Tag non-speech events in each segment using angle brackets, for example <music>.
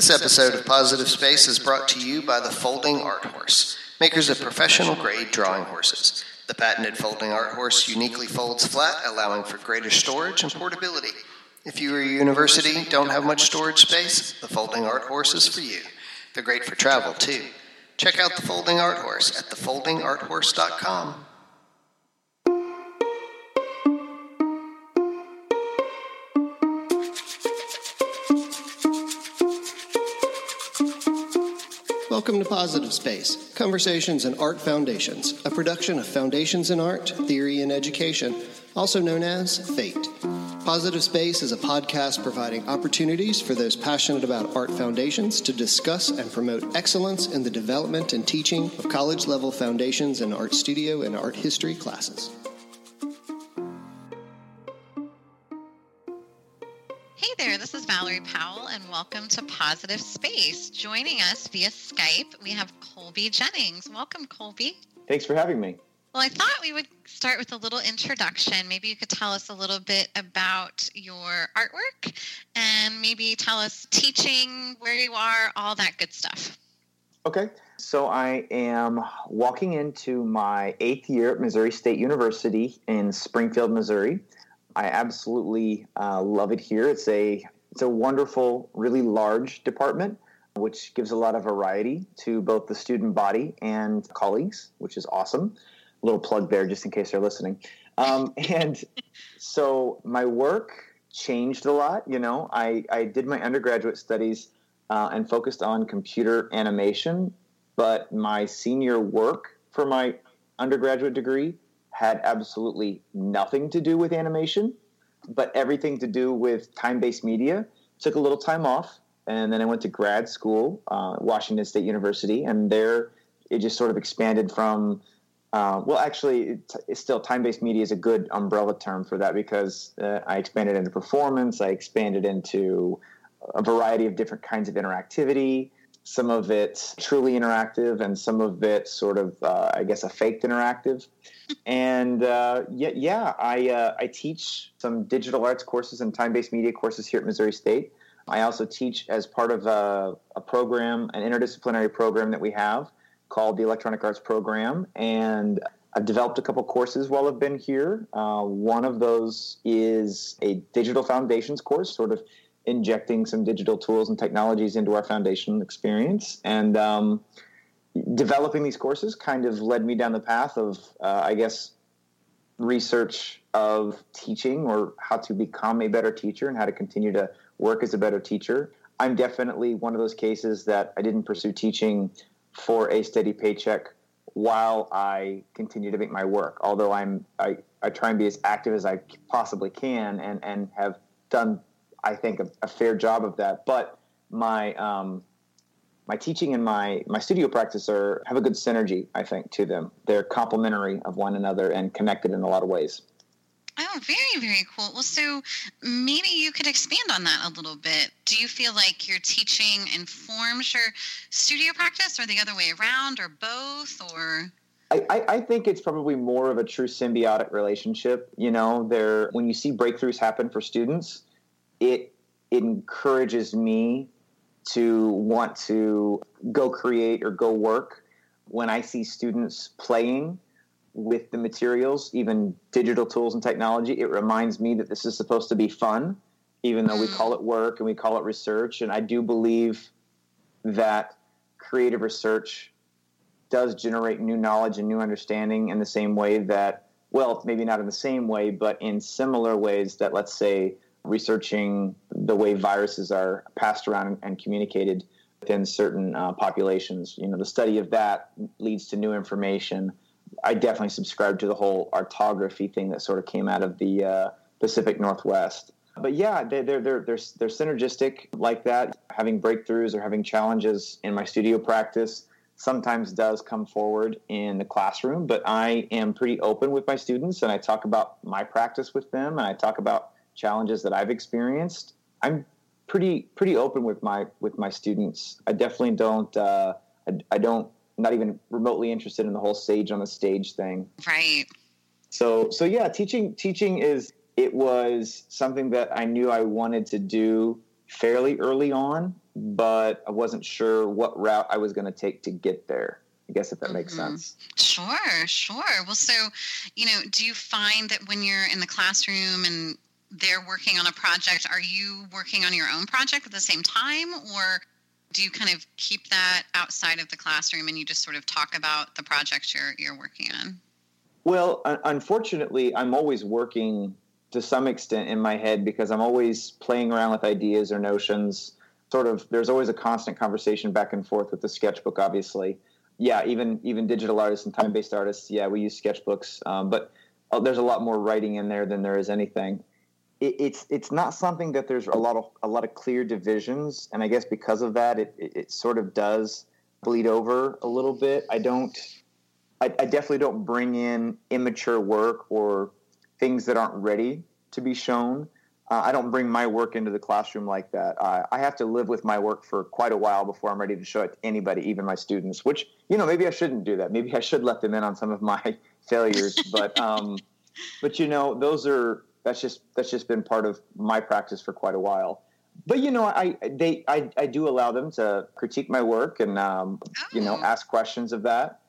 This episode of Positive Space is brought to you by the Folding Art Horse, makers of professional grade drawing horses. The patented Folding Art Horse uniquely folds flat, allowing for greater storage and portability. If you or your university don't have much storage space, the Folding Art Horse is for you. They're great for travel, too. Check out the Folding Art Horse at thefoldingarthorse.com. Welcome to Positive Space Conversations in Art Foundations, a production of Foundations in Art, Theory, and Education, also known as FATE. Positive Space is a podcast providing opportunities for those passionate about art foundations to discuss and promote excellence in the development and teaching of college level foundations in art studio and art history classes. This is Valerie Powell, and welcome to Positive Space. Joining us via Skype, we have Colby Jennings. Welcome, Colby. Thanks for having me. Well, I thought we would start with a little introduction. Maybe you could tell us a little bit about your artwork and maybe tell us teaching, where you are, all that good stuff. Okay. So I am walking into my eighth year at Missouri State University in Springfield, Missouri. I absolutely uh, love it here. It's a it's a wonderful, really large department, which gives a lot of variety to both the student body and colleagues, which is awesome. A little plug there, just in case they're listening. Um, <laughs> and so my work changed a lot. You know, I, I did my undergraduate studies uh, and focused on computer animation, but my senior work for my undergraduate degree had absolutely nothing to do with animation, but everything to do with time based media. Took a little time off, and then I went to grad school, uh, Washington State University, and there it just sort of expanded from. Uh, well, actually, it, it's still time based media is a good umbrella term for that because uh, I expanded into performance, I expanded into a variety of different kinds of interactivity some of it truly interactive and some of it sort of uh, i guess a faked interactive. And uh, yeah, yeah i uh, i teach some digital arts courses and time-based media courses here at missouri state. I also teach as part of a, a program an interdisciplinary program that we have called the electronic arts program. And I've developed a couple courses while I've been here. Uh, one of those is a digital foundations course, sort of injecting some digital tools and technologies into our foundation experience. And um, developing these courses kind of led me down the path of, uh, I guess, research of teaching or how to become a better teacher and how to continue to work as a better teacher. I'm definitely one of those cases that I didn't pursue teaching for a steady paycheck while I continue to make my work. Although I'm, I, I try and be as active as I possibly can and, and have done I think, a, a fair job of that. But my um, my teaching and my my studio practice are have a good synergy. I think to them. They're complementary of one another and connected in a lot of ways. Oh, very, very cool. Well, so maybe you could expand on that a little bit. Do you feel like your teaching informs your studio practice, or the other way around, or both, or? I, I think it's probably more of a true symbiotic relationship. You know, there when you see breakthroughs happen for students, it encourages me to want to go create or go work when I see students playing with the materials, even digital tools and technology. It reminds me that this is supposed to be fun, even though we mm. call it work and we call it research. And I do believe that creative research does generate new knowledge and new understanding in the same way that, well, maybe not in the same way, but in similar ways that, let's say, researching the way viruses are passed around and communicated within certain uh, populations. You know, the study of that leads to new information. I definitely subscribe to the whole artography thing that sort of came out of the uh, Pacific Northwest. But yeah, they're, they're, they're, they're, they're synergistic like that. Having breakthroughs or having challenges in my studio practice sometimes does come forward in the classroom, but I am pretty open with my students and I talk about my practice with them and I talk about challenges that I've experienced, I'm pretty pretty open with my with my students. I definitely don't uh, I, I don't not even remotely interested in the whole sage on the stage thing. Right. So so yeah, teaching teaching is it was something that I knew I wanted to do fairly early on but I wasn't sure what route I was going to take to get there. I guess if that mm-hmm. makes sense. Sure, sure. Well, so, you know, do you find that when you're in the classroom and they're working on a project, are you working on your own project at the same time or do you kind of keep that outside of the classroom and you just sort of talk about the projects you're you're working on? Well, unfortunately, I'm always working to some extent in my head because I'm always playing around with ideas or notions. Sort of, there's always a constant conversation back and forth with the sketchbook, obviously. Yeah, even even digital artists and time-based artists, yeah, we use sketchbooks, um, but uh, there's a lot more writing in there than there is anything. It, it's it's not something that there's a lot of a lot of clear divisions, and I guess because of that, it, it, it sort of does bleed over a little bit. I don't, I, I definitely don't bring in immature work or things that aren't ready to be shown. Uh, I don't bring my work into the classroom like that. Uh, I have to live with my work for quite a while before I'm ready to show it to anybody, even my students. Which you know, maybe I shouldn't do that. Maybe I should let them in on some of my <laughs> failures. but um, <laughs> but you know, those are that's just that's just been part of my practice for quite a while. But you know, I they I, I do allow them to critique my work and um, you know oh. ask questions of that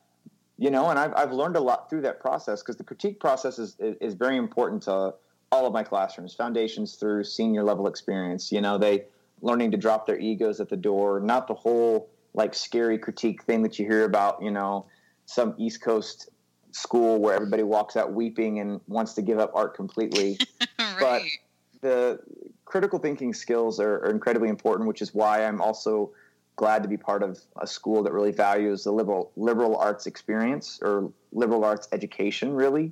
you know, and I've, I've learned a lot through that process because the critique process is, is very important to all of my classrooms, foundations through senior level experience. You know, they learning to drop their egos at the door, not the whole like scary critique thing that you hear about, you know, some East Coast school where everybody walks out weeping and wants to give up art completely. <laughs> right. But the critical thinking skills are, are incredibly important, which is why I'm also glad to be part of a school that really values the liberal liberal arts experience or liberal arts education really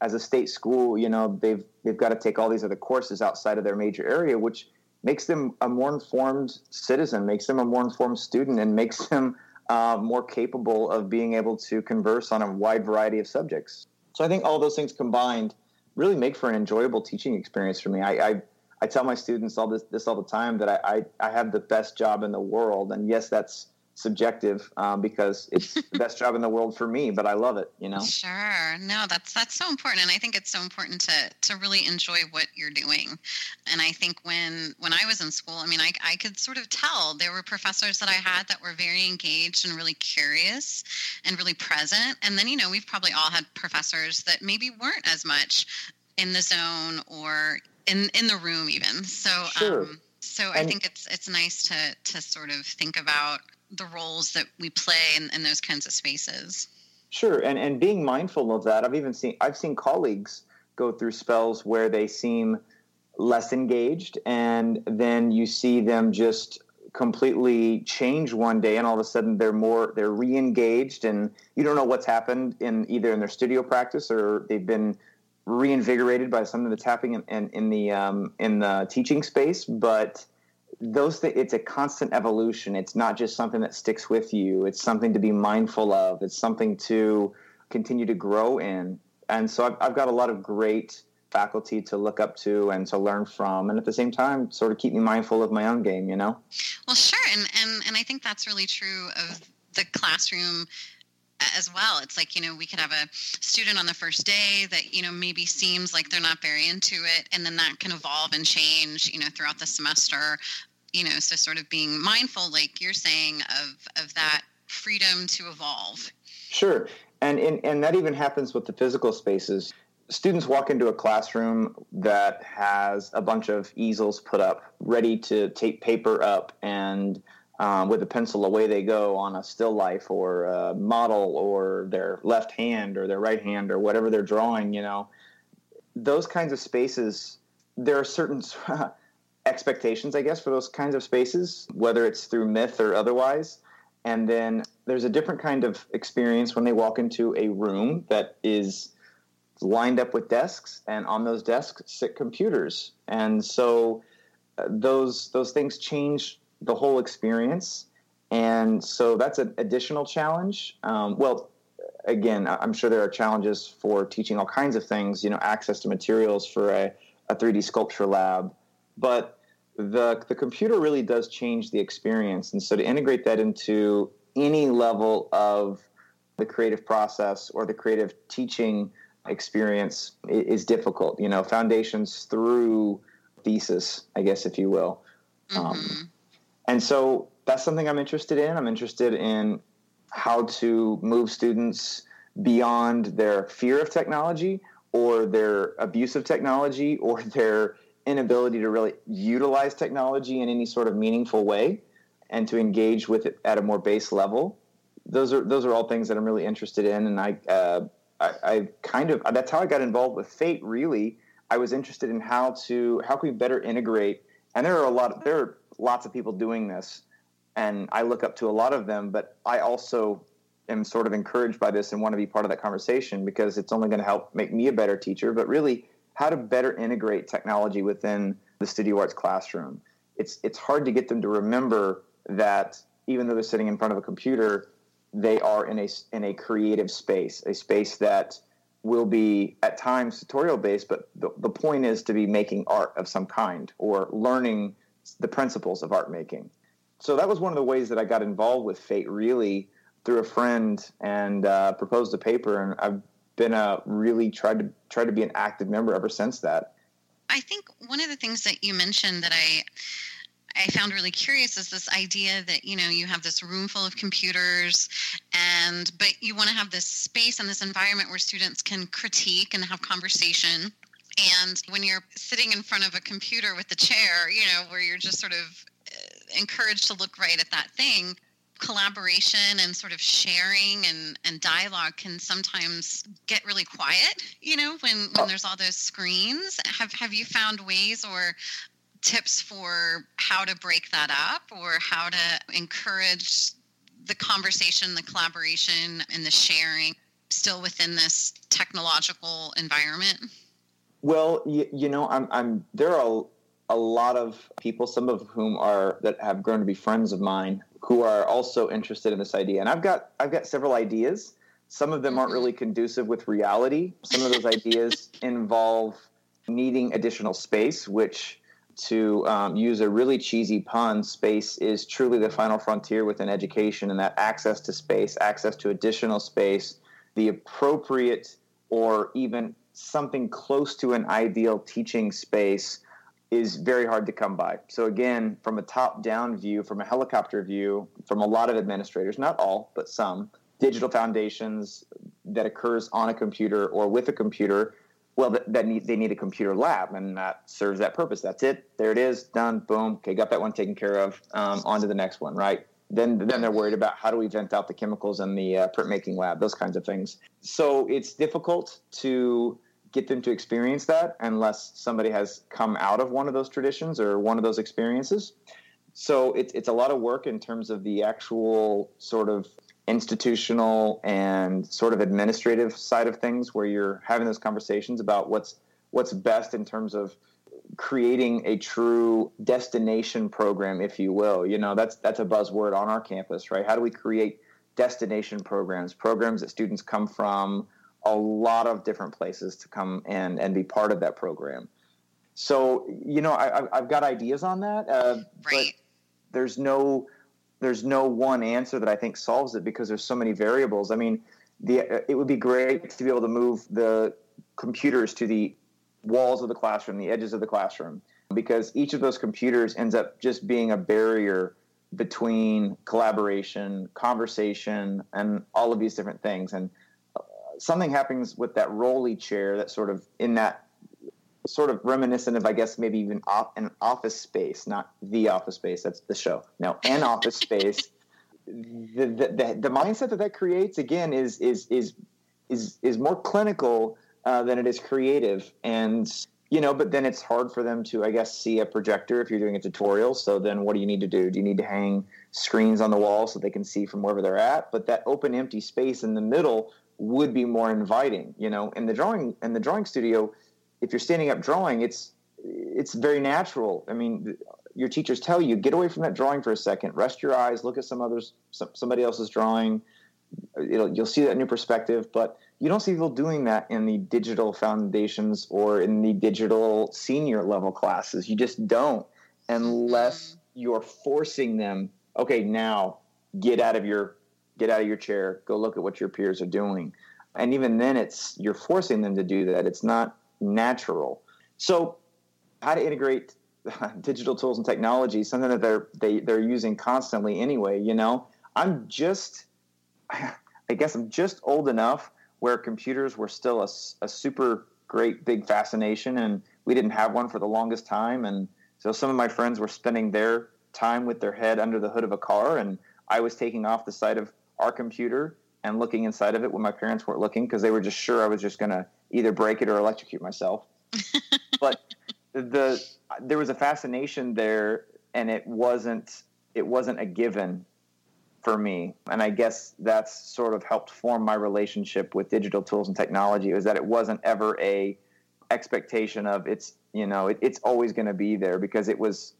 as a state school you know they've they've got to take all these other courses outside of their major area which makes them a more informed citizen makes them a more informed student and makes them uh, more capable of being able to converse on a wide variety of subjects so i think all those things combined really make for an enjoyable teaching experience for me i, I I tell my students all this, this all the time that I, I, I have the best job in the world. And yes, that's subjective um, because it's <laughs> the best job in the world for me, but I love it, you know? Sure. No, that's, that's so important. And I think it's so important to, to really enjoy what you're doing. And I think when, when I was in school, I mean, I, I could sort of tell there were professors that I had that were very engaged and really curious and really present. And then, you know, we've probably all had professors that maybe weren't as much in the zone or in in the room even so sure. um so and, i think it's it's nice to to sort of think about the roles that we play in, in those kinds of spaces. Sure and and being mindful of that i've even seen i've seen colleagues go through spells where they seem less engaged and then you see them just completely change one day and all of a sudden they're more they're re-engaged and you don't know what's happened in either in their studio practice or they've been reinvigorated by something that's happening in, in, in the um, in the teaching space, but those th- it's a constant evolution. It's not just something that sticks with you. It's something to be mindful of. It's something to continue to grow in. And so I've, I've got a lot of great faculty to look up to and to learn from and at the same time sort of keep me mindful of my own game you know well sure and and, and i think that's really true of the classroom as well. It's like, you know, we could have a student on the first day that, you know, maybe seems like they're not very into it. And then that can evolve and change, you know, throughout the semester. You know, so sort of being mindful, like you're saying, of of that freedom to evolve. Sure. And in, and that even happens with the physical spaces. Students walk into a classroom that has a bunch of easels put up, ready to tape paper up and um, with a pencil away they go on a still life or a model or their left hand or their right hand or whatever they're drawing you know. Those kinds of spaces there are certain <laughs> expectations i guess for those kinds of spaces whether it's through myth or otherwise. And then there's a different kind of experience when they walk into a room that is lined up with desks and on those desks sit computers. And so uh, those those things change the whole experience. And so that's an additional challenge. Um, well, again, I'm sure there are challenges for teaching all kinds of things, you know, access to materials for a, a 3D sculpture lab. But the, the computer really does change the experience. And so to integrate that into any level of the creative process or the creative teaching experience is difficult. You know, foundations through thesis, I guess, if you will. Um, mm-hmm. Um, And so that's something I'm interested in. I'm interested in how to move students beyond their fear of technology or their abuse of technology <laughs> or their inability to really utilize technology in any sort of meaningful way and to engage with it at a more base level. Those are those are all things that I'm really interested in, and I, uh, I, I kind of that's how I got involved with Fate. Really, I was interested in how to how can we better integrate, and there are a lot of, there are lots of people doing this, and I look up to a lot of them, but I also am sort of encouraged by this and want to be part of that conversation because it's only going to help make me a better teacher, but really how to better integrate technology within the studio arts classroom. It's it's hard to get them to remember that even though they're sitting in front of a computer, they are in a in a creative space, a space that will be at times tutorial based, but the, the point is to be making art of some kind or learning the principles of art making. So that was one of the ways that I got involved with Fate really through a friend and uh, proposed a paper, and I've been a really tried to try to be an active member ever since that. I think one of the things that you mentioned that I I found really curious is this idea that you know you have this room full of computers and but you want to have this space and this environment where students can critique and have conversation and when you're sitting in front of a computer with the chair you know where you're just sort of uh, encouraged to look right at that thing collaboration and sort of sharing and, and dialogue can sometimes get really quiet you know when when there's all those screens. Have have you found ways or tips for how to break that up or how to encourage the conversation the collaboration and the sharing still within this technological environment well you, you know i'm i'm there are a lot of people some of whom are that have grown to be friends of mine who are also interested in this idea. And I've got I've got several ideas. Some of them aren't mm-hmm. really conducive with reality. Some of those ideas <laughs> involve needing additional space, which to um, use a really cheesy pun, space is truly the final frontier within education, and that access to space, access to additional space, the appropriate or even something close to an ideal teaching space is very hard to come by. So again, from a top-down view, from a helicopter view, from a lot of administrators, not all, but some, digital foundations that occurs on a computer or with a computer, well, that, that need, they need a computer lab, and that serves that purpose. That's it. There it is. Done. Boom. Okay, got that one taken care of. Um, on to the next one. Right. Then, then they're worried about how do we vent out the chemicals in the uh, printmaking lab, those kinds of things. So it's difficult to get them to experience that unless somebody has come out of one of those traditions or one of those experiences. So it's it's a lot of work in terms of the actual sort of institutional and sort of administrative side of things where you're having those conversations about what's what's best in terms of creating a true destination program if you will you know that's that's a buzzword on our campus right how do we create destination programs programs that students come from a lot of different places to come and and be part of that program. So you know, I, have got ideas on that, uh, right. but there's no there's no one answer that I think solves it because there's so many variables. I mean, the it would be great to be able to move the computers to the walls of the classroom, the edges of the classroom, because each of those computers ends up just being a barrier between collaboration, conversation, and all of these different things. And uh, something happens with that rolly chair that sort of in that sort of reminiscent of, I guess, maybe even off, an office space, not the office space. That's the show. No, an office space. <laughs> The, the, the, the, mindset that that creates again is is is is is more clinical uh, than it is creative, and you know. But then it's hard for them to, I guess, see a projector if you're doing a tutorial. So then, what do you need to do? Do you need to hang screens on the wall so they can see from wherever they're at? But that open, empty space in the middle would be more inviting. You know, in the drawing in the drawing studio, if you're standing up drawing, it's it's very natural. I mean, your teachers tell you get away from that drawing for a second, rest your eyes, look at some others, some, somebody else's drawing. It'll, you'll see that new perspective, but you don't see people doing that in the digital foundations or in the digital senior level classes. You just don't, unless mm-hmm. you're forcing them. Okay, now get out of your get out of your chair, go look at what your peers are doing. And even then, it's you're forcing them to do that. It's not natural. So, how to integrate <laughs> digital tools and technology, something that they're they, they're using constantly anyway. You know, I'm just, <sighs> I guess I'm just old enough where computers were still a, a super great big fascination, and we didn't have one for the longest time, and so some of my friends were spending their time with their head under the hood of a car, and I was taking off the side of our computer and looking inside of it when my parents weren't looking because they were just sure I was just going to either break it or electrocute myself. <laughs> but the there was a fascination there, and it wasn't it wasn't a given for me. And I guess that's sort of helped form my relationship with digital tools and technology. Was that it wasn't ever a expectation of it's you know it, it's always going to be there because it was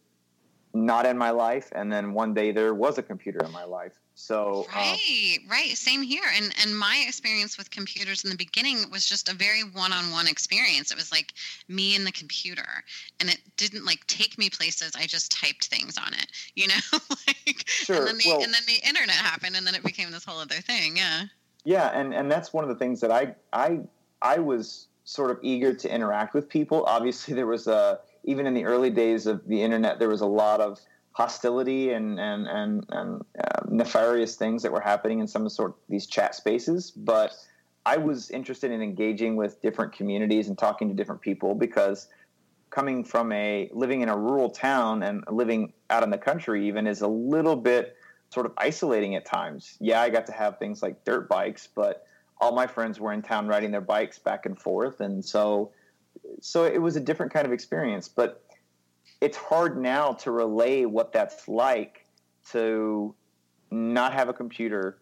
not in my life and then one day there was a computer in my life. So uh, right um, right same here and and my experience with computers in the beginning was just a very one-on-one experience. It was like me and the computer and it didn't like take me places i just typed things on it <laughs> you know like sure. and then the well, and then the internet happened and then it became this whole other thing yeah. Yeah and and that's one of the things that i i i was sort of eager to interact with people. Obviously there was a even in the early days of the internet, there was a lot of hostility and and and, and uh, nefarious things that were happening in some sort of these chat spaces. But I was interested in engaging with different communities and talking to different people because coming from a living in a rural town and living out in the country even is a little bit sort of isolating at times. Yeah, I got to have things like dirt bikes, but all my friends were in town riding their bikes back and forth, and so so it was a different kind of experience. But it's hard now to relay what that's like to not have a computer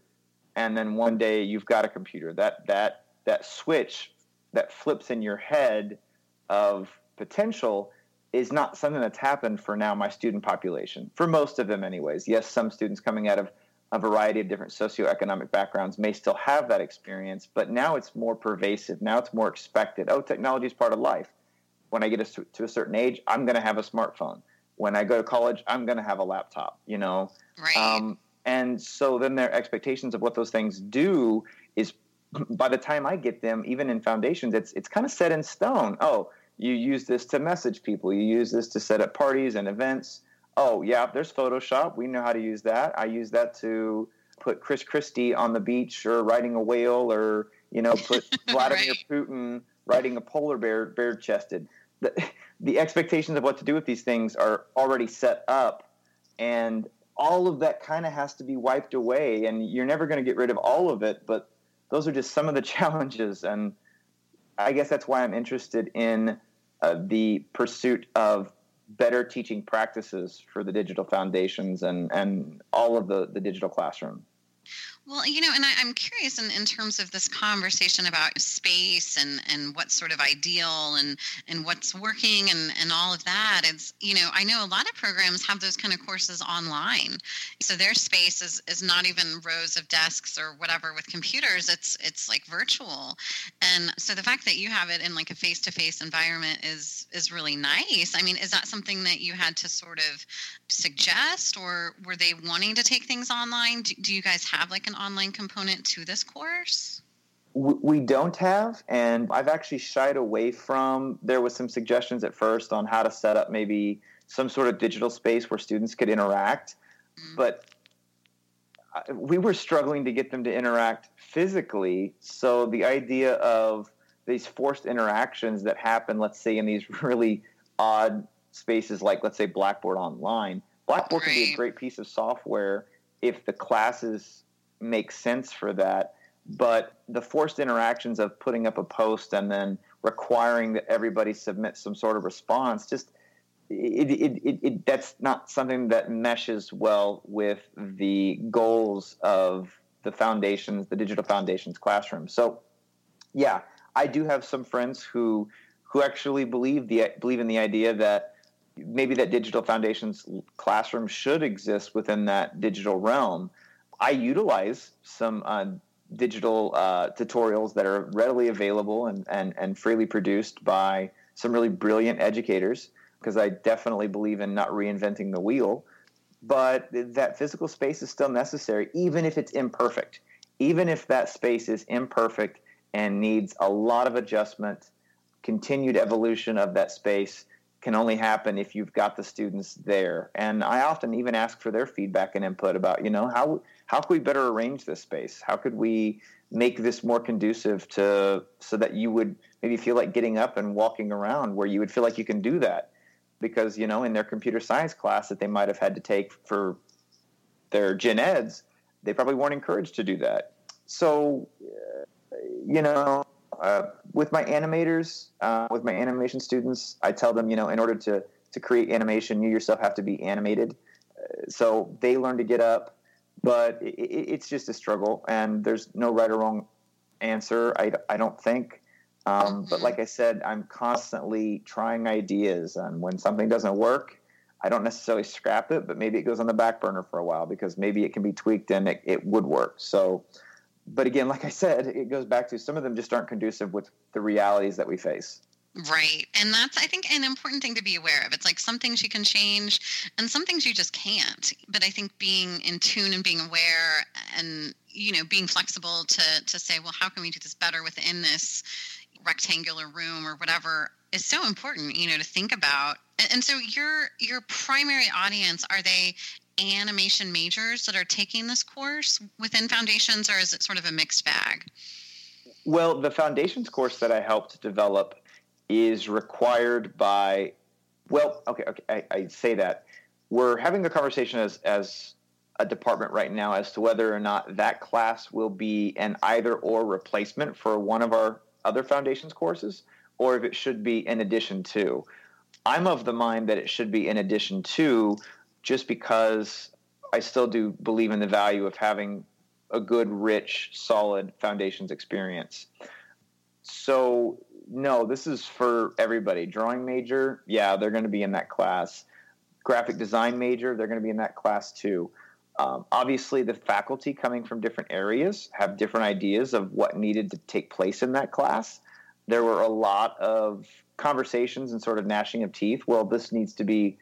and then one day you've got a computer that that that switch that flips in your head of potential is not something that's happened for now my student population for most of them anyways yes some students coming out of a variety of different socioeconomic backgrounds may still have that experience, but now it's more pervasive. Now it's more expected. Oh, technology is part of life. When I get to, to a certain age, I'm going to have a smartphone. When I go to college, I'm going to have a laptop, you know? Right. Um, and so then their expectations of what those things do is <clears throat> by the time I get them, even in foundations, it's, it's kind of set in stone. Oh, you use this to message people. You use this to set up parties and events oh yeah, there's Photoshop. We know how to use that. I use that to put Chris Christie on the beach or riding a whale, or you know, put <laughs> Vladimir right. Putin riding a polar bear, bare chested. The, <laughs> the expectations of what to do with these things are already set up, and all of that kind of has to be wiped away. And you're never going to get rid of all of it, but those are just some of the <laughs> challenges. And I guess that's why I'm interested in uh, the pursuit of better teaching practices for the digital foundations and, and all of the, the digital classroom. Well, you know, and I, am curious in, in terms of this conversation about space and, and what's sort of ideal and, and what's working and, and all of that. It's, you know, I know a lot of programs have those kind of courses online. So their space is, is not even rows of desks or whatever with computers. It's it's like virtual. And so the fact that you have it in like a face-to-face environment is is really nice. I mean, is that something that you had to sort of suggest or were they wanting to take things online? Do, do you guys have like an an online component to this course? We don't have, and I've actually shied away from. There was some suggestions at first on how to set up maybe some sort of digital space where students could interact, mm-hmm. but we were struggling to get them to interact physically. So the idea of these forced interactions that happen, let's say, in these <laughs> really odd spaces like, let's say, Blackboard Online. Blackboard right. can be a great piece of software if the classes makes sense for that. But the forced interactions of putting up a post and then requiring that everybody submit some sort of response just it, it, it, it, that's not something that meshes well with the goals of the foundations, the digital foundations classroom. So, yeah, I do have some friends who who actually believe the believe in the idea that maybe that digital foundations classroom should exist within that digital realm. I utilize some uh, digital uh, tutorials that are readily available and, and, and freely produced by some really brilliant educators because I definitely believe in not reinventing the wheel. But that physical space is still necessary, even if it's imperfect. Even if that space is imperfect and needs a lot of adjustment, continued evolution of that space, can only happen if you've got the students there. And I often even ask for their feedback and input about, you know, how how could we better arrange this space? How could we make this more conducive to so that you would maybe feel like getting up and walking around where you would feel like you can do that because you know in their computer science class that they might have had to take for their gen eds they probably weren't encouraged to do that so uh, you know uh, with my animators uh, with my animation students i tell them you know in order to to create animation you yourself have to be animated uh, so they learn to get up but it, it's just a struggle and there's no right or wrong answer i, I don't think um, but like I said, I'm constantly trying ideas, and when something doesn't work, I don't necessarily scrap it, but maybe it goes on the back burner for a while because maybe it can be tweaked and it, it would work. So, but again, like I said, it goes back to some of them just aren't conducive with the realities that we face. Right. And that's, I think, an important thing to be aware of. It's like some things you can change and some things you just can't. But I think being in tune and being aware and, you know, being flexible to, to say, well, how can we do this better within this, rectangular room or whatever is so important you know to think about and so your your primary audience are they animation majors that are taking this course within foundations or is it sort of a mixed bag well the foundations course that i helped develop is required by well okay okay I, I say that we're having a conversation as as a department right now as to whether or not that class will be an either or replacement for one of our other foundations courses or if it should be in addition to. I'm of the mind that it should be in addition to just because I still do believe in the value of having a good, rich, solid foundations experience. So, no, this is for everybody. Drawing major, yeah, they're going to be in that class. Graphic design major, they're going to be in that class too. Um, obviously, the faculty coming from different areas have different ideas of what needed to take place in that class. There were a lot of conversations and sort of gnashing of teeth. Well, this needs to be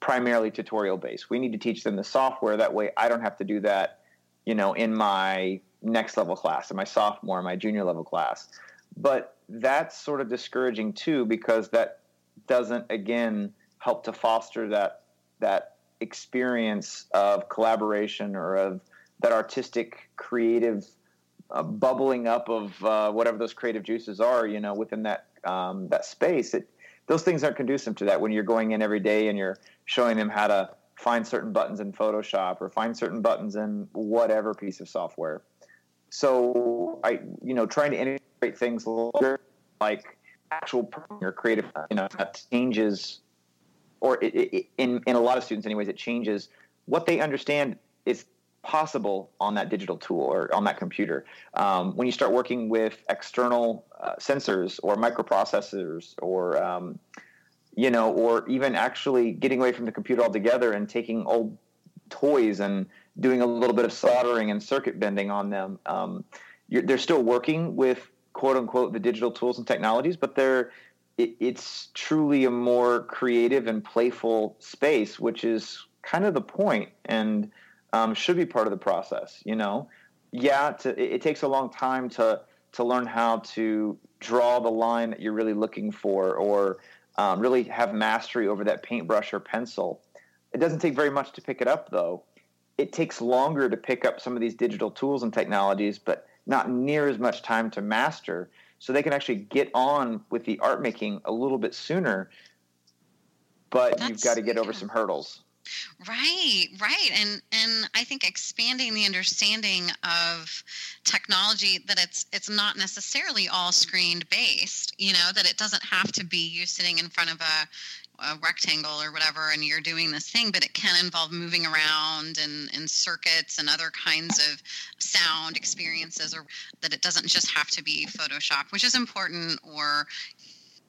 primarily tutorial based. We need to teach them the software. That way, I don't have to do that, you know, in my next level class, in my sophomore, my junior level class. But that's sort of discouraging too, because that doesn't again help to foster that that experience of collaboration or of that artistic creative uh, bubbling up of uh, whatever those creative juices are you know within that um, that space it those things aren't conducive to that when you're going in every day and you're showing them how to find certain buttons in photoshop or find certain buttons in whatever piece of software. So i you know trying to integrate things like actual or creative you know changes or it, it, in in a lot of students, anyways, it changes what they understand is possible on that digital tool or on that computer. Um, when you start working with external uh, sensors or microprocessors or um, you know, or even actually getting away from the computer altogether and taking old toys and doing a little bit of soldering and circuit bending on them. Um, they're still working with quote unquote the digital tools and technologies, but they're it, it's truly a more creative and playful space, which is kind of the point and um, should be part of the process. You know, yeah, to, it, it takes a long time to to learn how to draw the line that you're really looking for, or um, really have mastery over that paintbrush or pencil. It doesn't take very much to pick it up, though. It takes longer to pick up some of these digital tools and technologies, but not near as much time to master so they can actually get on with the art making a little bit sooner. But That's, you've got to get over some hurdles. Right, right. And and I think expanding the understanding of technology that it's it's not necessarily all screened based, you know, that it doesn't have to be you sitting in front of a a rectangle or whatever and you're doing this thing but it can involve moving around and in circuits and other kinds of sound experiences or that it doesn't just have to be photoshop which is important or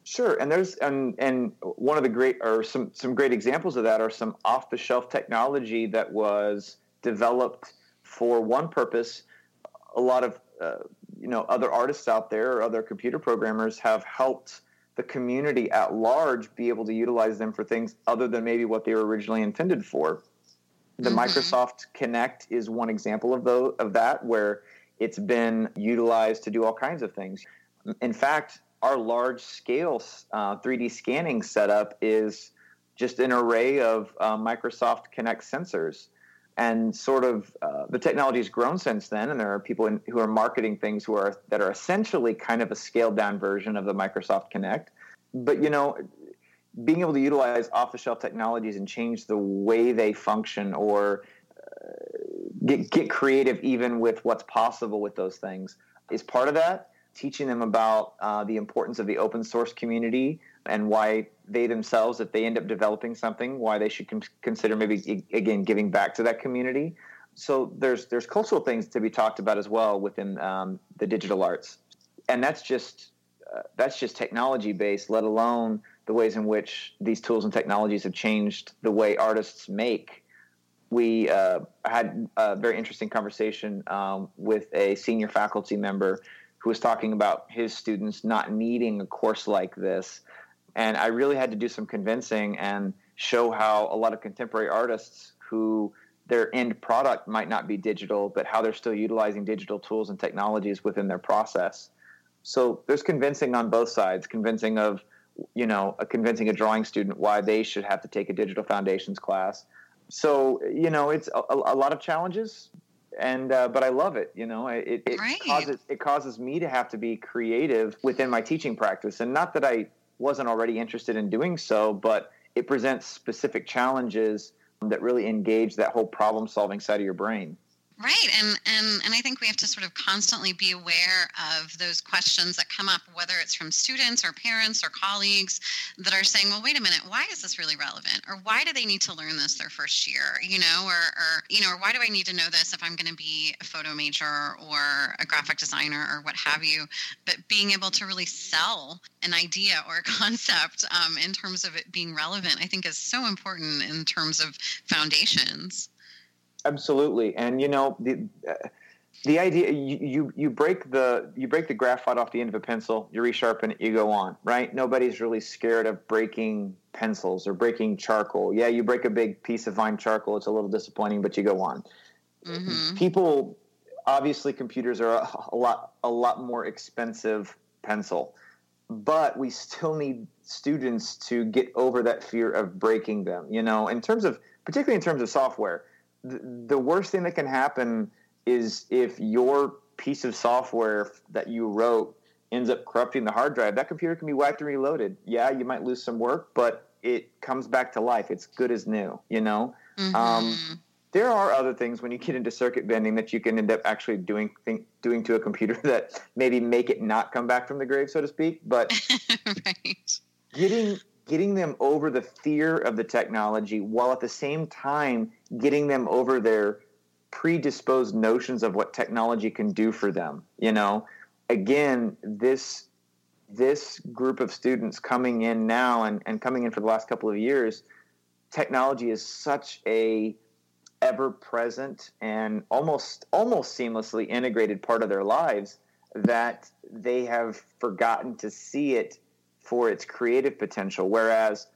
Sure, and there's and and one of the great or some some great examples of that are some off the shelf technology that was developed for one purpose. A lot of uh, you know other artists out there or other computer programmers have helped the community at large be able to utilize them for things other than maybe what they were originally intended for. The mm-hmm. Microsoft Kinect is one example of those, of that where it's been utilized to do all kinds of things. In fact, our large scale uh, 3D scanning setup is just an array of uh, Microsoft Kinect sensors. And sort of uh, the technology has grown since then, and there are people in, who are marketing things who are that are essentially kind of a scaled down version of the Microsoft Kinect. But you know, being able to utilize off the shelf technologies and change the way they function, or uh, get get creative even with what's possible with those things, is part of that teaching them about uh, the importance of the open source community and why they themselves, if they end up developing something, why they should con- consider maybe again giving back to that community. So there's there's cultural things to be talked about as well within um, the digital arts, and that's just uh, that's just technology based. Let alone the ways in which these tools and technologies have changed the way artists make. We uh, had a very interesting conversation um, with a senior faculty member who was talking about his students not needing a course like this. And I really had to do some convincing and show how a lot of contemporary artists who their end product might not be digital, but how they're still utilizing digital tools and technologies within their process. So there's convincing on both sides, convincing of, you know, a convincing a drawing student why they should have to take a digital foundations class. So, you know, it's a, a lot of challenges, and uh, but I love it. You know, it it right. causes it causes me to have to be creative within my teaching practice, and not that I wasn't already interested in doing so, but it presents specific challenges that really engage that whole problem solving side of your brain. Right, and and and I think we have to sort of constantly be aware of those questions that come up, whether it's from students or parents or colleagues that are saying, "Well, wait a minute, why is this really relevant?" Or why do they need to learn this their first year? You know, or or you know, or why do I need to know this if I'm going to be a photo major or a graphic designer or what have you? But being able to really sell an idea or a <laughs> concept um, in terms of it being relevant, I think, is so important in terms of foundations. Absolutely, and you know the uh, the idea you, you you break the you break the graphite off the end of a pencil, you resharpen it, you go on. Right? Nobody's really scared of breaking pencils or breaking charcoal. Yeah, you break a big piece of fine charcoal, it's a little disappointing, but you go on. Mm-hmm. People obviously computers are a, a lot a lot more expensive pencil but we still need students to get over that fear of breaking them you know in terms of particularly in terms of software the, worst thing that can happen is if your piece of software that you wrote ends up corrupting the hard drive, that computer can be wiped and reloaded. Yeah, you might lose some work, but it comes back to life. It's good as new, you know? Mm-hmm. Um, there are other things when you get into circuit bending that you can end up actually doing think, doing to a computer <laughs> that maybe make it not come back from the grave, so to speak. But <laughs> right. getting getting them over the fear of the technology while at the same time getting them over their predisposed notions of what technology can do for them you know? Again this this group of students coming in now and, and coming in for the last couple of years technology is such a ever present and almost almost seamlessly integrated part of their lives that they have forgotten to see it for its creative potential. Whereas,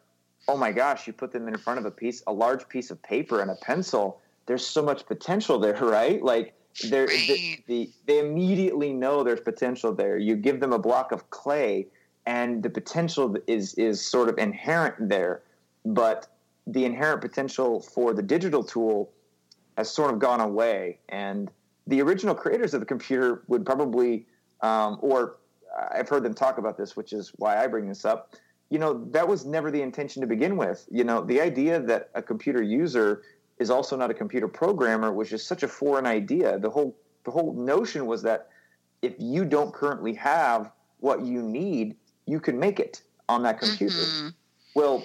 oh my gosh, you put them in front of a piece, a large piece of paper and a pencil. There's so much potential there, <laughs> right? Like right. the, the, they immediately know there's potential there. You give them a block of clay, and the potential is is sort of inherent there. But the inherent potential for the digital tool has sort of gone away, and the original creators of the computer would probably, um, or I've heard them talk about this, which is why I bring this up. You know, that was never the intention to begin with. You know, the idea that a computer user is also not a computer programmer was just such a foreign idea. The whole the whole notion was that if you don't currently have what you need, you can make it on that computer. Mm-hmm. Well,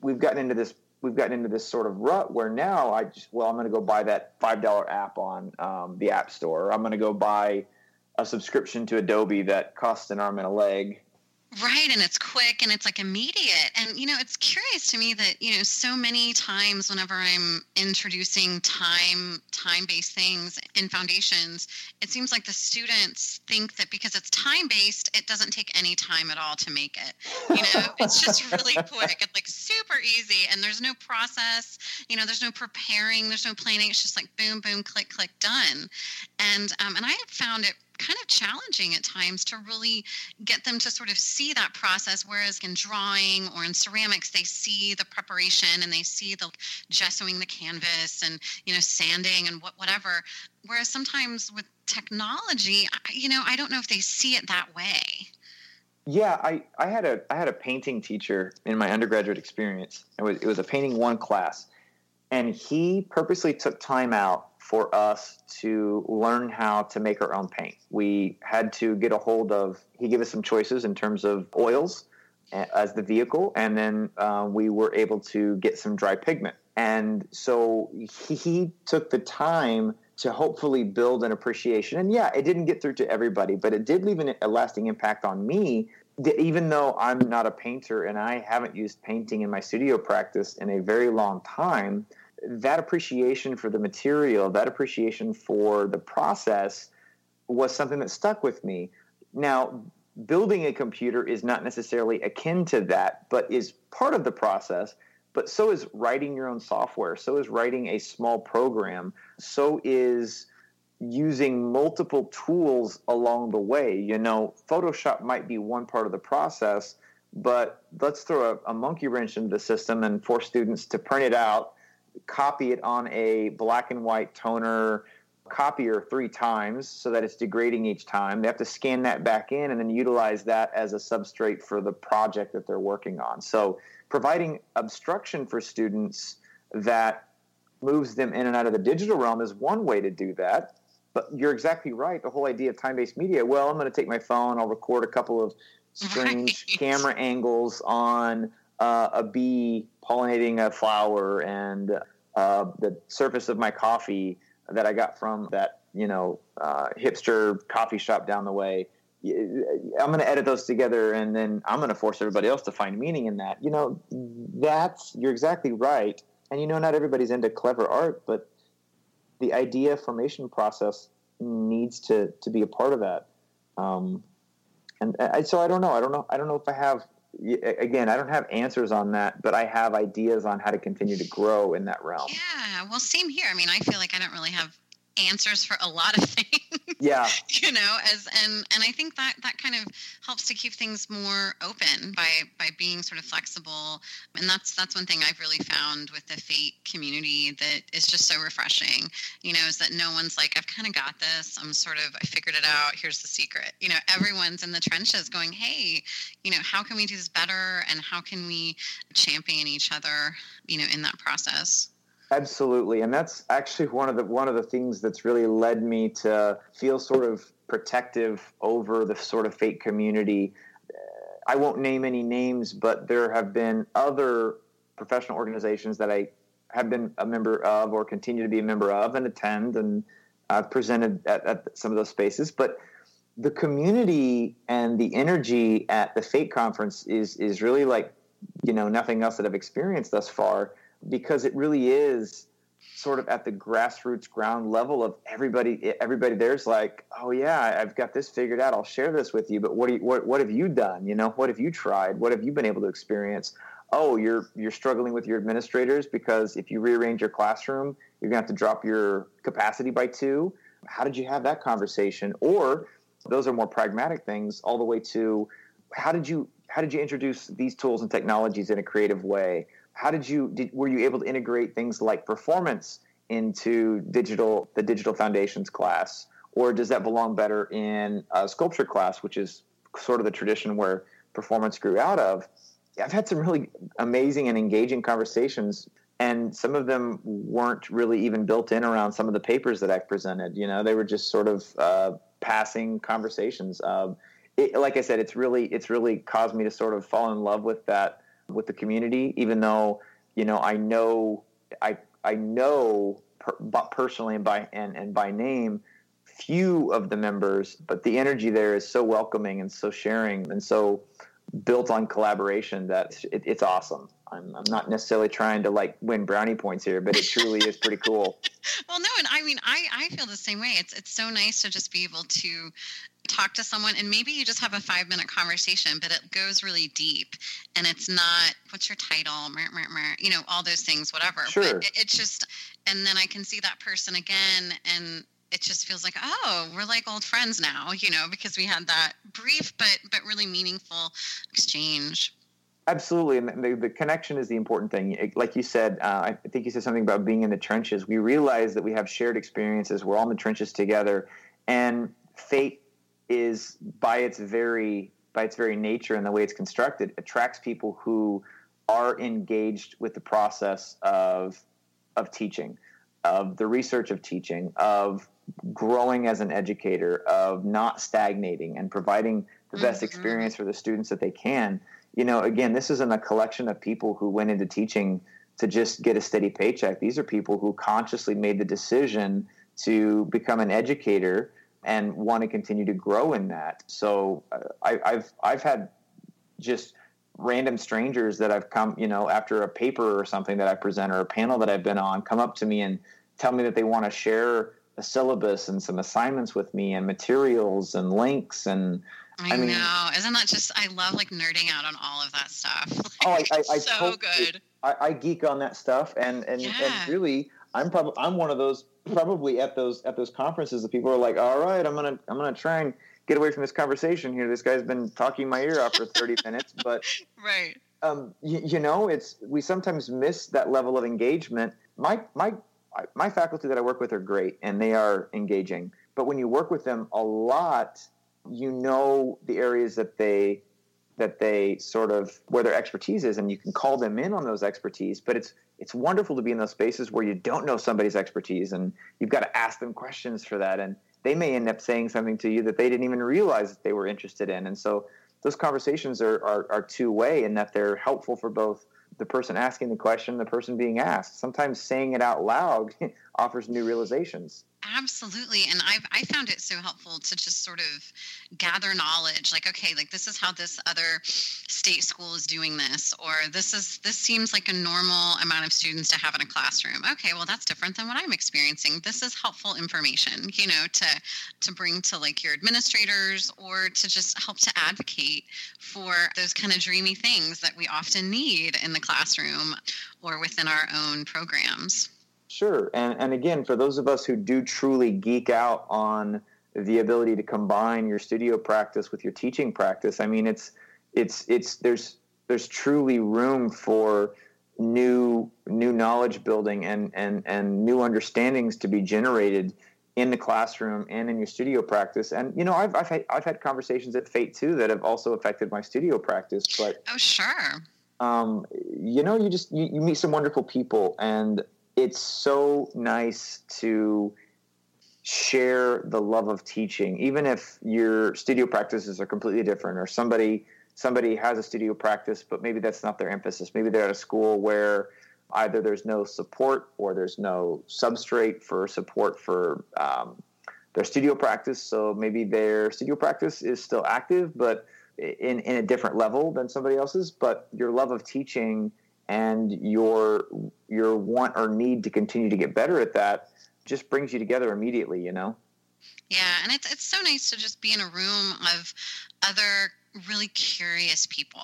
we've gotten into this we've gotten into this sort of rut where now I just well I'm going to go buy that five dollar app on um, the App Store. I'm going to go buy a subscription to Adobe that costs an arm and a leg Right, and it's quick and it's like immediate. And you know, it's curious to me that, you know, so many times whenever I'm introducing time time-based things in foundations, it seems like the students think that because it's time-based, it doesn't take any time at all to make it. You know, <laughs> it's just really quick. It's like super easy and there's no process, you know, there's no preparing, there's no planning. It's just like boom, boom, click, click, done. And um, and I have found it kind of challenging at times to really get them to sort of see that process whereas in drawing or in ceramics they see the preparation and they see the gessoing the canvas and you know sanding and what whatever. Whereas sometimes with technology you know i don't know if they see it that way. Yeah i i had a i had a painting teacher in my undergraduate experience. It was it was a painting one class. And he purposely took time out for us to learn how to make our own paint. We had to get a hold of, he gave us some choices in terms of oils as the vehicle, and then uh, we were able to get some dry pigment. And so he, he took the time to hopefully build an appreciation. And yeah, it didn't get through to everybody, but it did leave an, a lasting impact on me. Even though I'm not a painter and I haven't used painting in my studio practice in a very long time, that appreciation for the material, that appreciation for the process was something that stuck with me. Now, building a computer is not necessarily akin to that, but is part of the process. But so is writing your own software, so is writing a small program, so is using multiple tools along the way. You know, Photoshop might be one part of the process, but let's throw a, a monkey wrench into the system and force students to print it out copy it on a black and white toner copier three times so that it's degrading each time. They have to scan that back in and then utilize that as a substrate for the project that they're working on. So, providing obstruction for students that moves them in and out of the digital realm is one way to do that. But you're exactly right. The whole idea of time based media well, I'm going to take my phone, I'll record a couple of <laughs> strange right. camera angles on uh, a bee pollinating a flower and uh, the surface of my coffee that I got from that you know uh, hipster coffee shop down the way. I'm going to edit those together, and then I'm going to force everybody else to find meaning in that. You know, that's you're exactly right. And you know, not everybody's into clever art, but the idea formation process needs to to be a part of that. Um, and I, so I don't know. I don't know. I don't know if I have again, I don't have answers on that, but I have ideas on how to continue to grow in that realm. Yeah, well, same here. I mean, I feel like I don't really have answers for a lot of <laughs> things. Yeah. <laughs> you know, as and and I think that that kind of helps to keep things more open by by being sort of flexible. And that's that's one thing I've really found with the fate community that is just so refreshing. You know, is that no one's like, I've kind of got this. I'm sort of I figured it out. Here's the secret. You know, everyone's in the trenches going, "Hey, you know, how can we do this better and how can we champion each other, you know, in that process?" Absolutely, and that's actually one of the one of the things that's really led me to feel sort of protective over the sort of fate community. Uh, I won't name any names, but there have been other professional organizations that I have been a member of or continue to be a member of and attend, and I've presented at, at some of those spaces. But the community and the energy at the Fate conference is is really like you know nothing else that I've experienced thus far because it really is sort of at the grassroots ground level of everybody everybody there's like oh yeah i've got this figured out. I'll share this with you. But what do you, what, what have you done? You know what have you tried? What have you been able to experience? Oh you're you're struggling with your administrators because if you rearrange your classroom you're going to have to drop your capacity by two. How did you have that conversation? Or those are more pragmatic things all the way to how did you how did you introduce these tools and technologies in a creative way how did you did, were you able to integrate things like performance into digital the digital foundations class? Or does that belong better in a sculpture class which is sort of the tradition where performance grew out of? I've had some really amazing and engaging conversations and some of them weren't really even built in around some of the papers that i've presented. You know they were just sort of uh, passing conversations it, like i said it's really it's really caused me to sort of fall in love with that with the community, even though you know I know I I know per, personally and by and, and by name few of the members, but the energy there is so welcoming and so sharing and so built on collaboration that it, it's awesome. I'm, I'm not necessarily trying to like win brownie points here, but it truly is pretty cool. <laughs> well, no, and I mean, I, I feel the same way. It's it's so nice to just be able to talk to someone and maybe you just have a five minute conversation but it goes really deep and it's not what's your title? You know all those things whatever. Sure. but it's just and then i can see that person again and it just feels like oh we're like old friends now you know because we had that brief but but really meaningful exchange. Absolutely and the, the connection is the important thing. Like you said uh, i think you said something about being in the trenches. We realize that we have shared experiences. We're all in the trenches together and fate is by its very by its very nature and the way it's constructed attracts people who are engaged with the process of of teaching of the research of teaching of growing as an educator, of not stagnating and providing the best mm-hmm. experience for the students that they can. You know, again, this isn't a collection of people who went into teaching to just get a steady paycheck. These are people who consciously made the decision to become an educator and want to continue to grow in that. So uh, I, I've I've had just random strangers that I've come, you know, after a paper or something that I present or a panel that I've been on, come up to me and tell me that they want to share a syllabus and some assignments with me and materials and links and I, I mean, know. Isn't that just? I love like nerding out on all of that stuff. Like, <laughs> oh, I, I, I so totally, good. I, I, geek on that stuff, and and, yeah. and really, I'm probably I'm one of those probably at those at those conferences the people are like, all right, I'm gonna I'm gonna try and get away from this conversation here. This guy's been talking my ear off for 30 <laughs> minutes, but right. Um, you, you know, it's we sometimes miss that level of engagement. My my my faculty that I work with are great and they are engaging. But when you work with them a lot, you know the areas that they that they sort of where their expertise is and you can call them in on those expertise but it's it's wonderful to be in those spaces where you don't know somebody's expertise and you've got to ask them questions for that and they may end up saying something to you that they didn't even realize that they were interested in and so those conversations are, are, are two way in that they're helpful for both the person asking the question, the person being asked. Sometimes saying it out loud <laughs> offers new realizations. Absolutely. And I've I found it so helpful to just sort of gather knowledge like, okay, like this is how this other state school is doing this, or this is this seems like a normal amount of students to have in a classroom. Okay, well that's different than what I'm experiencing. This is helpful information, you know, to to bring to like your administrators or to just help to advocate for those kind of dreamy things that we often need in the classroom or within our own programs. Sure. And, and again, for those of us who do truly geek out on the ability to combine your studio practice with your teaching practice, I mean, it's, it's, it's, there's, there's truly room for new, new knowledge building and, and, and new understandings to be generated in the classroom and in your studio practice. And you know, I've I've had, I've had conversations at Fate too that have also affected my studio practice. But oh, sure. Um, you know, you just you, you meet some wonderful people, and it's so nice to share the love of teaching even if your studio practices are completely different or somebody somebody has a studio practice but maybe that's not their emphasis. Maybe they're at a school where either there's no support or there's no substrate for support for um, their studio practice. So maybe their studio practice is still active but in, in a different level than somebody else's but your love of teaching and your your want or need to continue to get better at that just brings you together immediately you know? Yeah and it's it's so nice to just be in a room of other really curious people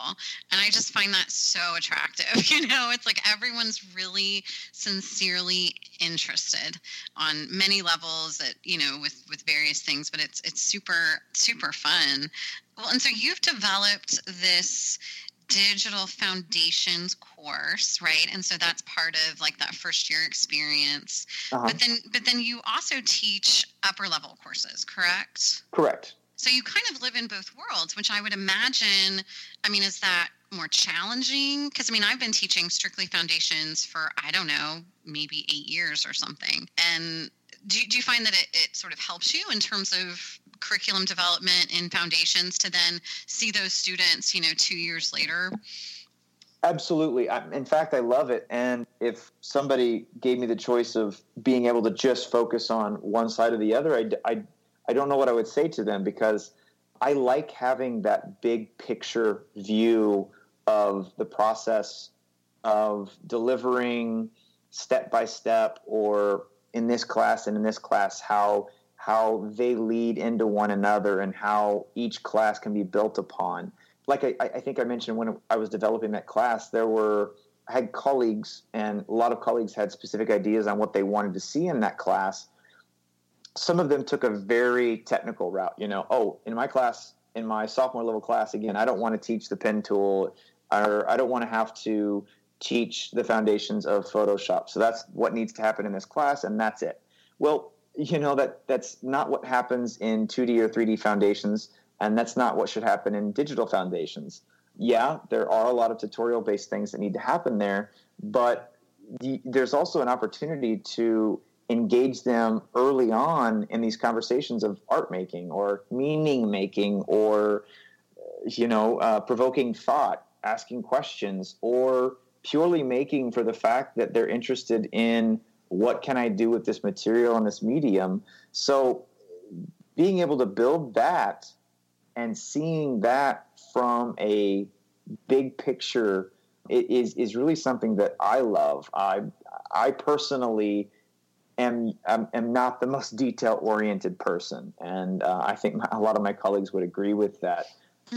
and i just find that so attractive <laughs> you know? It's like everyone's really sincerely interested on many levels that you know with with various things but it's it's super super fun. Well and so you've developed this digital foundations course right? And so that's part of like that first year experience. Uh-huh. but then but then you also teach upper level courses correct? Correct. So you kind of live in both worlds which i would imagine i mean is that more challenging? Because i mean i've been teaching strictly foundations for i don't know maybe eight years or something. And do, do you find that it, it sort of helps you in terms of curriculum development in foundations to then see those students, you know, two years later? Absolutely. in fact, I love it. And if somebody gave me the choice of being able to just focus on one side or the other, I, I, I don't know what I would say to them because I like having that big picture view of the process of delivering step by step or in this class and in this class how how they lead into one another and how each class can be built upon. Like I, I think I mentioned when I was developing that class, there were I had colleagues, and a lot of colleagues had specific ideas on what they wanted to see in that class. some of them took a very technical route. You know, oh, in my class, in my sophomore level class, again, I don't want to teach the pen tool, or I don't want to have to teach the foundations of Photoshop. So that's what needs to happen in this class, and that's it. Well, you know that that's not what happens in 2D or 3D foundations, and that's not what should happen in digital foundations. Yeah, there are a lot of tutorial based things that need to happen there, but the, there's also an opportunity to engage them early on in these conversations of art making or meaning making or you know uh, provoking thought asking questions or purely making for the fact that they're interested in what can i do with this material and this medium so being able to build that and seeing that from a big picture is is really something that i love i i personally am am, am not the most <laughs> detail oriented person, and uh, I think a lot of my colleagues would agree with that.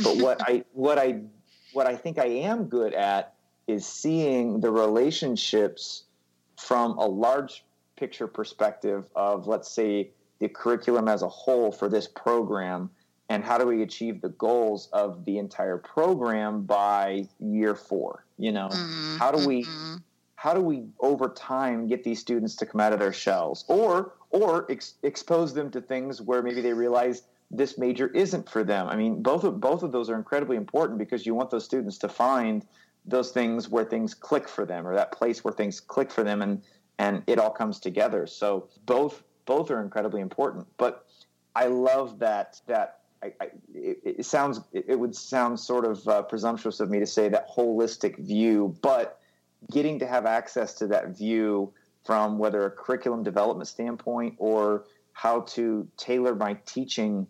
But what <laughs> I what I what I think I am good at is seeing the relationships from a large picture perspective of let's say the curriculum as a whole for this program and how do we achieve the goals of the entire program by year four you know? Mm-hmm. how do we mm-hmm. how do we over time get these students to come out of their shells? Or or ex- expose them to things where maybe they realize this major isn't for them. I mean both of both of those are incredibly important because you want those students to find those things where things click for them or that place where things click for them and and it all comes together so both both are incredibly important but i love that that I, I, it, it, sounds it would sound sort of uh, presumptuous of me to say that holistic view but getting to have access to that view from whether a curriculum development standpoint or how to tailor my teaching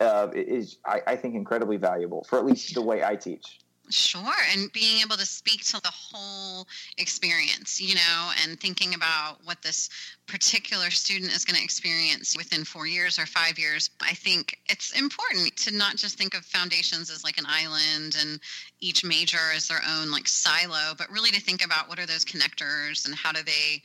uh, is, I, I think, incredibly valuable for at least the way I teach. Sure. And being able to speak to the whole experience, you know, and thinking about what this particular student is going to experience within four years or five years. I think it's important to not just think of foundations as like an island and each major as their own like silo, but really to think about what are those connectors and how do they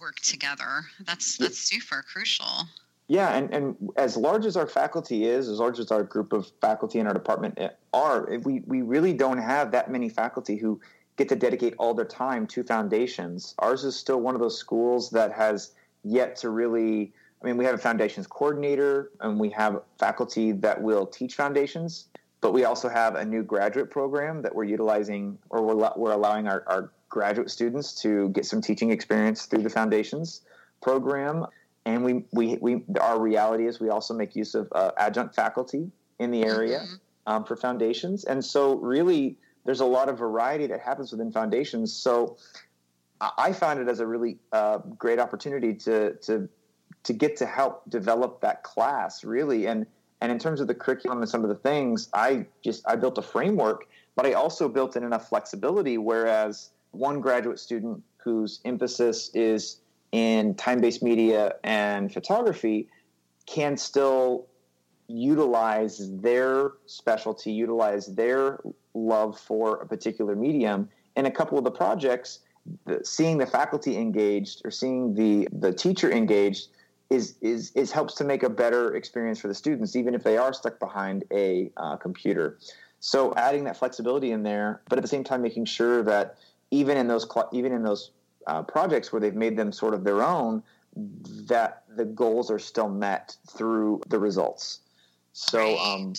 work together. That's that's super crucial. Yeah, and, and as large as our faculty is, as large as our group of faculty in our department eh, are, eh, we, we really don't have that many faculty who get to dedicate all their time to foundations. Ours is still one of those schools that has yet to really. I mean, we have a foundations coordinator and we have faculty that will teach foundations, but we also have a new graduate program that we're utilizing or we're, we're allowing our, our graduate students to get some teaching experience through the foundations program and we, we, we our reality is we also make use of uh, adjunct faculty in the area mm-hmm. um, for foundations. And so really there's a lot of variety that happens within foundations. So i found it as a really uh, great opportunity to to to get to help develop that class really. And and in terms of the curriculum and some of the things i just i built a framework but i also built in enough flexibility whereas one graduate student whose emphasis is in time based media and photography can still utilize their specialty, utilize their love for a particular medium. In a couple of the projects, the, seeing the faculty engaged or seeing the, the teacher engaged is, is, is helps to make a better experience for the students, even if they are stuck behind a uh, computer. So adding that flexibility in there, but at the same time making sure that even in those even in those uh, projects where they've made them sort of their own, that the goals are still met through the results. So, um,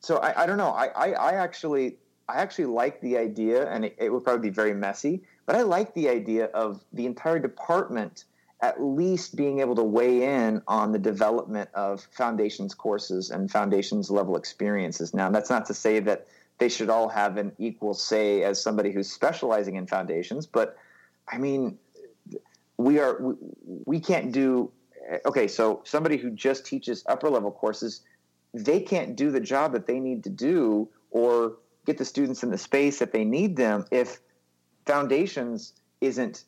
so I, I don't know. I, I, I, actually, I actually like the idea, and it, it would probably be very messy, but I like the idea of the entire department at least being able to weigh in on the development of foundations courses and foundations level experiences. Now, that's not to say that they should all have an equal say as somebody who's specializing in foundations, but I mean, we are we, we can't do okay. So somebody who just teaches upper level courses, they can't do the job that they need to do or get the students in the space that they need them if foundations isn't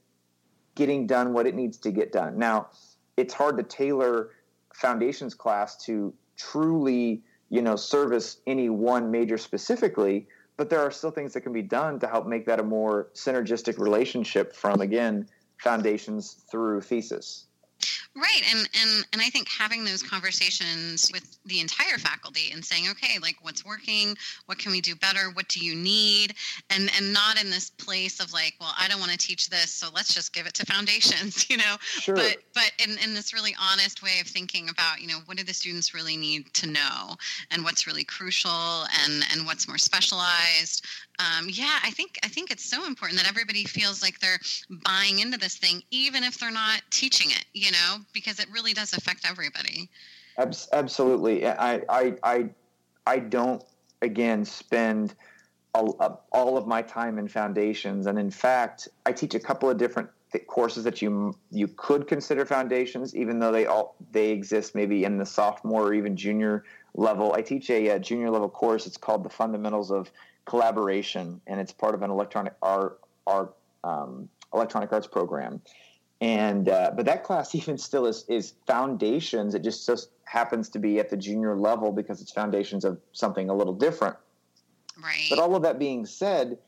getting done what it needs to get done. Now, it's hard to tailor foundations class to truly, you know, service any one major specifically, but there are still things that can be done to help make that a more synergistic relationship from again foundations through thesis Right, and and and I think having those conversations with the entire faculty and saying, okay, like what's working, what can we do better, what do you need, and and not in this place of like, well, I don't want to teach this, so let's just give it to <laughs> foundations, you know. Sure. But but in in this really honest way of thinking about, you know, what do the students really need to know, and what's really crucial, and and what's more specialized. Um, yeah, I think I think it's so important that everybody feels like they're buying into this thing, even if they're not teaching it, you know, because it really does affect everybody. Absolutely, I I I I don't again spend all, all of my time in foundations, and in fact, I teach a couple of different th- courses that you you could consider foundations, even though they all they exist maybe in the sophomore or even junior level. I teach a, a junior level course. It's called the Fundamentals of Collaboration, and it's part of an electronic art art um, electronic arts program. And uh, but that class <laughs> even still is is foundations. It just just happens to be at the junior level because it's foundations of something a little different. Right. But all of that being said,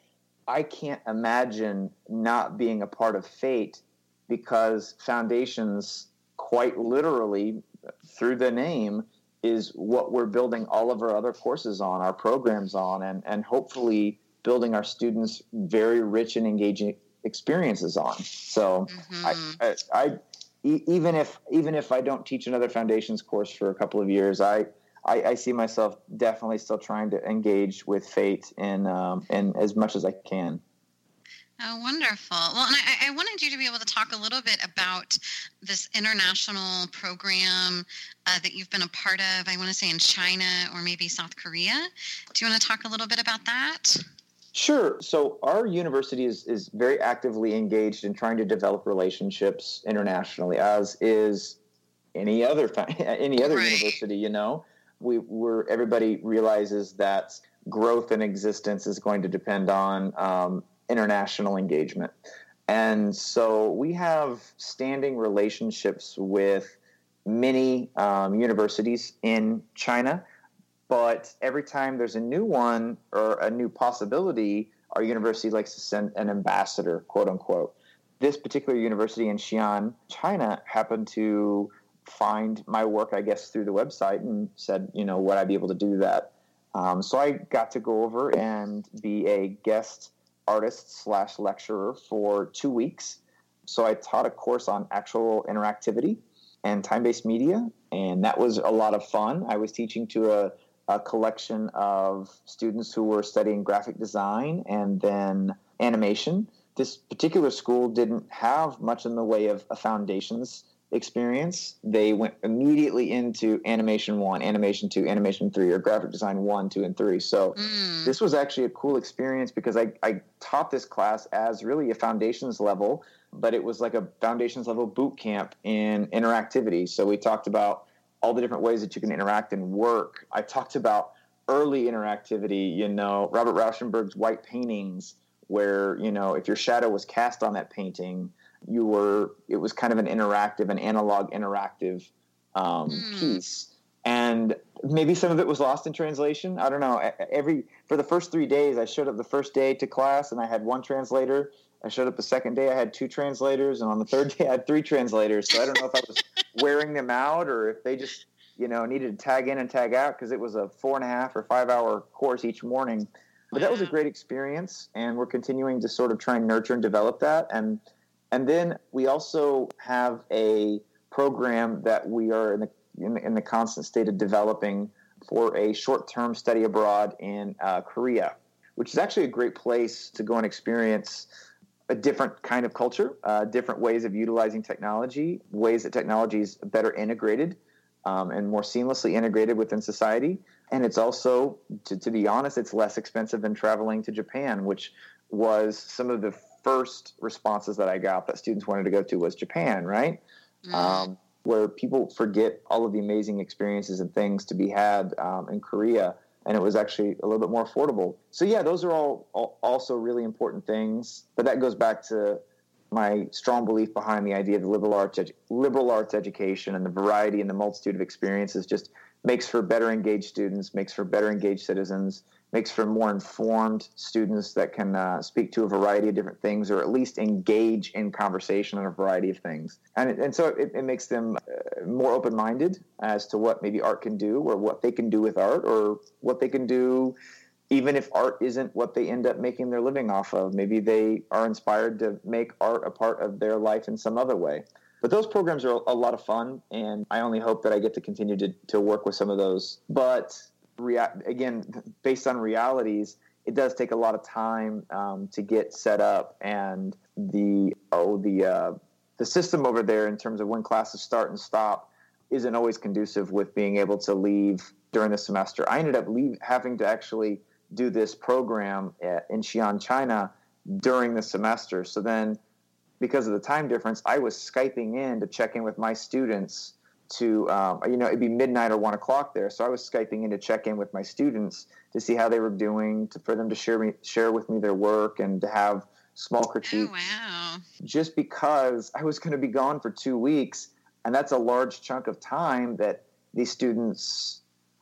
I can't imagine not being a part of fate because foundations quite literally through the name is what we're building all of our other courses on, our programs on, and, and hopefully building our students very rich and engaging experiences on. So mm-hmm. I, I, I, even if even if I don't teach another foundations course for a couple of years, I I, I see myself definitely still trying to engage with fate in um, and as much as I can. Oh, wonderful. Well, and I, I, wanted you to be able to talk a little bit about this international program uh, that you've been a part of, I want to say in China or maybe South Korea. Do you want to talk a little bit about that? Sure. So our university is, is very actively engaged in trying to develop relationships internationally, as is any other <laughs> any other right. university. You know, we were everybody realizes that growth and existence is going to depend on um, international engagement. And so we have standing relationships with many um, universities in China, but every time there's a new one or a new possibility, our university likes to send an ambassador, quote unquote. This particular university in Xi'an, China, happened to find my work, I guess, through the website and said, you know, would I be able to do that? Um, so I got to go over and be a guest artist slash lecturer for two weeks. So I taught a course on actual interactivity and time-based media, and that was a lot of fun. I was teaching to a, a collection of students who were studying graphic design and then animation. This particular school didn't have much in the way of a foundations experience, they went immediately into animation one, animation two, animation three, or graphic design one, two, and three. So mm. this was actually a cool experience because I, I taught this class as really a foundations level, but it was like a foundations level boot camp in interactivity. So we talked about all the different ways that you can interact and work. I talked about early interactivity, you know, Robert Rauschenberg's white paintings, where, you know, if your shadow was cast on that painting, you were it was kind of an interactive an analog interactive um, mm. piece and maybe some of it was lost in translation i don't know every for the first three days i showed up the first day to class and i had one translator i showed up the second day i had two translators and on the third <laughs> day i had three translators. So i don't know if i was wearing them out or if they just you know needed to tag in and tag out because it was a four and a half or five hour course each morning. But that was a great experience and we're continuing to sort of try and nurture and develop that. And and then we also have a program that we are in the, in the, in the constant state of developing for a short term study abroad in uh, Korea, which is actually a great place to go and experience a different kind of culture, uh, different ways of utilizing technology, ways that technology is better integrated um, and more seamlessly integrated within society. And it's also, to, to be honest, it's less expensive than traveling to Japan, which was some of the first responses that I got that students wanted to go to was Japan, right? Mm. Um, where people forget all of the amazing experiences and things to be had um, in Korea, and it was actually a little bit more affordable. So yeah, those are all, all also really important things. But that goes back to my strong belief behind the idea of liberal arts edu- liberal arts education and the variety and the multitude of experiences just makes for better engaged students, makes for better engaged citizens, makes for more informed students that can uh, speak to a variety of different things or at least engage in conversation on a variety of things. And, and so it, it makes them uh, more open minded as to what maybe art can do or what they can do with art or what they can do even if art isn't what they end up making their living off of. Maybe they are inspired to make art a part of their life in some other way. But those programs are a lot of fun, and I only hope that I get to continue to, to work with some of those. But rea- again, based on realities, it does take a lot of time um, to get set up, and the oh the uh, the system over there in terms of when classes start and stop isn't always conducive with being able to leave during the semester. I ended up leave, having to actually do this program at, in Xi'an, China during the semester. So then, because of the time difference, I was Skyping in to check in with my students to, um, you know, it'd be midnight or one o'clock there. So I was Skyping in to check in with my students to see how they were doing, to, for them to share me, share with me their work and to have small critiques. Oh, wow. Just because I was going to be gone for two weeks, and that's a large chunk of time that these students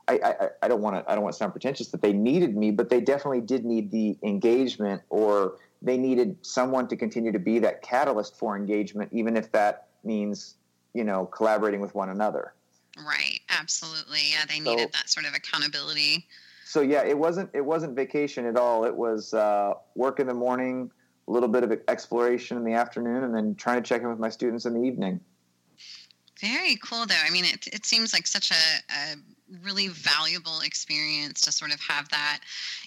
I, I, I don't want to I don't want to sound pretentious that they needed me, but they definitely did need the engagement, or they needed someone to continue to be that catalyst for engagement, even if that means you know collaborating with one another. Right. Absolutely. Yeah, they needed so, that sort of accountability. So yeah, it wasn't it wasn't vacation at all. It was uh, work in the morning, a little bit of exploration in the afternoon, and then trying to check in with my students in the evening. Very cool, though. I mean, it, it seems like such a, a really valuable experience to sort of have that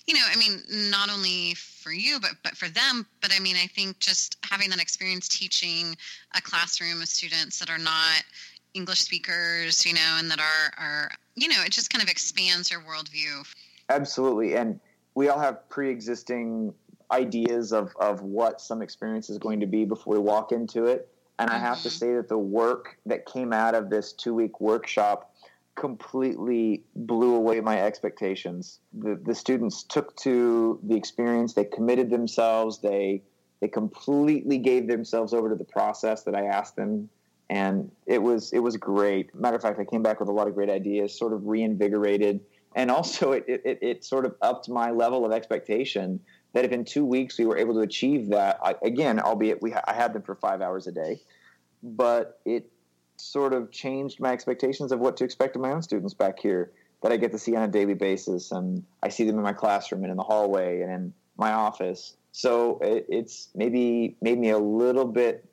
you know i mean not only for you but but for them but i mean i think just having that experience teaching a classroom of students that are not english speakers you know and that are are you know it just kind of expands your worldview. Absolutely. And we all have pre-existing ideas of of what some experience is going to be before we walk into it. And i have to mm-hmm. say that the work that came out of this two week workshop completely blew away my expectations. The, the students took to the experience, they committed themselves, they they completely gave themselves over to the process that I asked them and it was it was great. Matter of fact, I came back with a lot of great ideas, sort of reinvigorated, and also it it, it sort of upped my level of expectation that if in two weeks we were able to achieve that, I, again, albeit we I had them for five hours a day, but it sort of changed my expectations of what to expect of my own students back here that I get to see on a daily basis. And I see them in my classroom and in the hallway and in my office. So it, it's maybe made me a little bit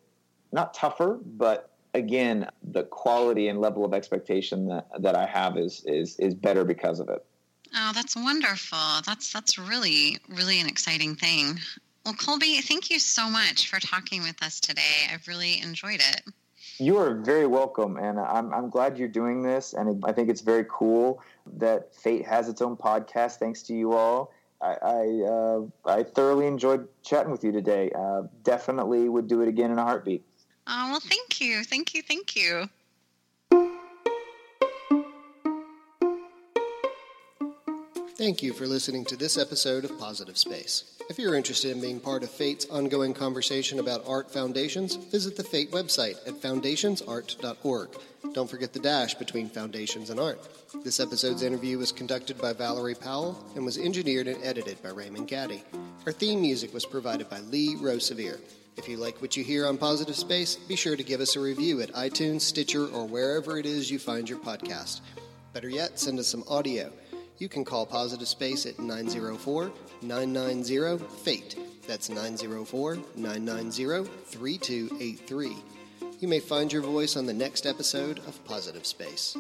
not tougher, but again, the quality and level of expectation that, that I have is, is, is better because of it. Oh, that's wonderful. That's, that's really, really an exciting thing. Well, Colby, thank you so much for talking with us today. I've really enjoyed it. You are very welcome, and I'm, I'm glad you're doing this. And I think it's very cool that Fate has its own podcast. Thanks to you all. I I, uh, I thoroughly enjoyed chatting with you today. Uh, definitely would do it again in a heartbeat. Oh well, thank you, thank you, thank you. Thank you for listening to this episode of Positive Space. If you're interested in being part of FATE's ongoing conversation about art foundations, visit the FATE website at foundations-art.org. Don't forget the dash between foundations and art. This episode's interview was conducted by Valerie Powell and was engineered and edited by Raymond Gaddy. Our theme music was provided by Lee Rosevere. If you like what you hear on Positive Space, be sure to give us a review at iTunes, Stitcher, or wherever it is you find your podcast. Better yet, send us some audio you can call Positive Space at 904 990 FATE. That's 904 990 3283. You may find your voice on the next episode of Positive Space.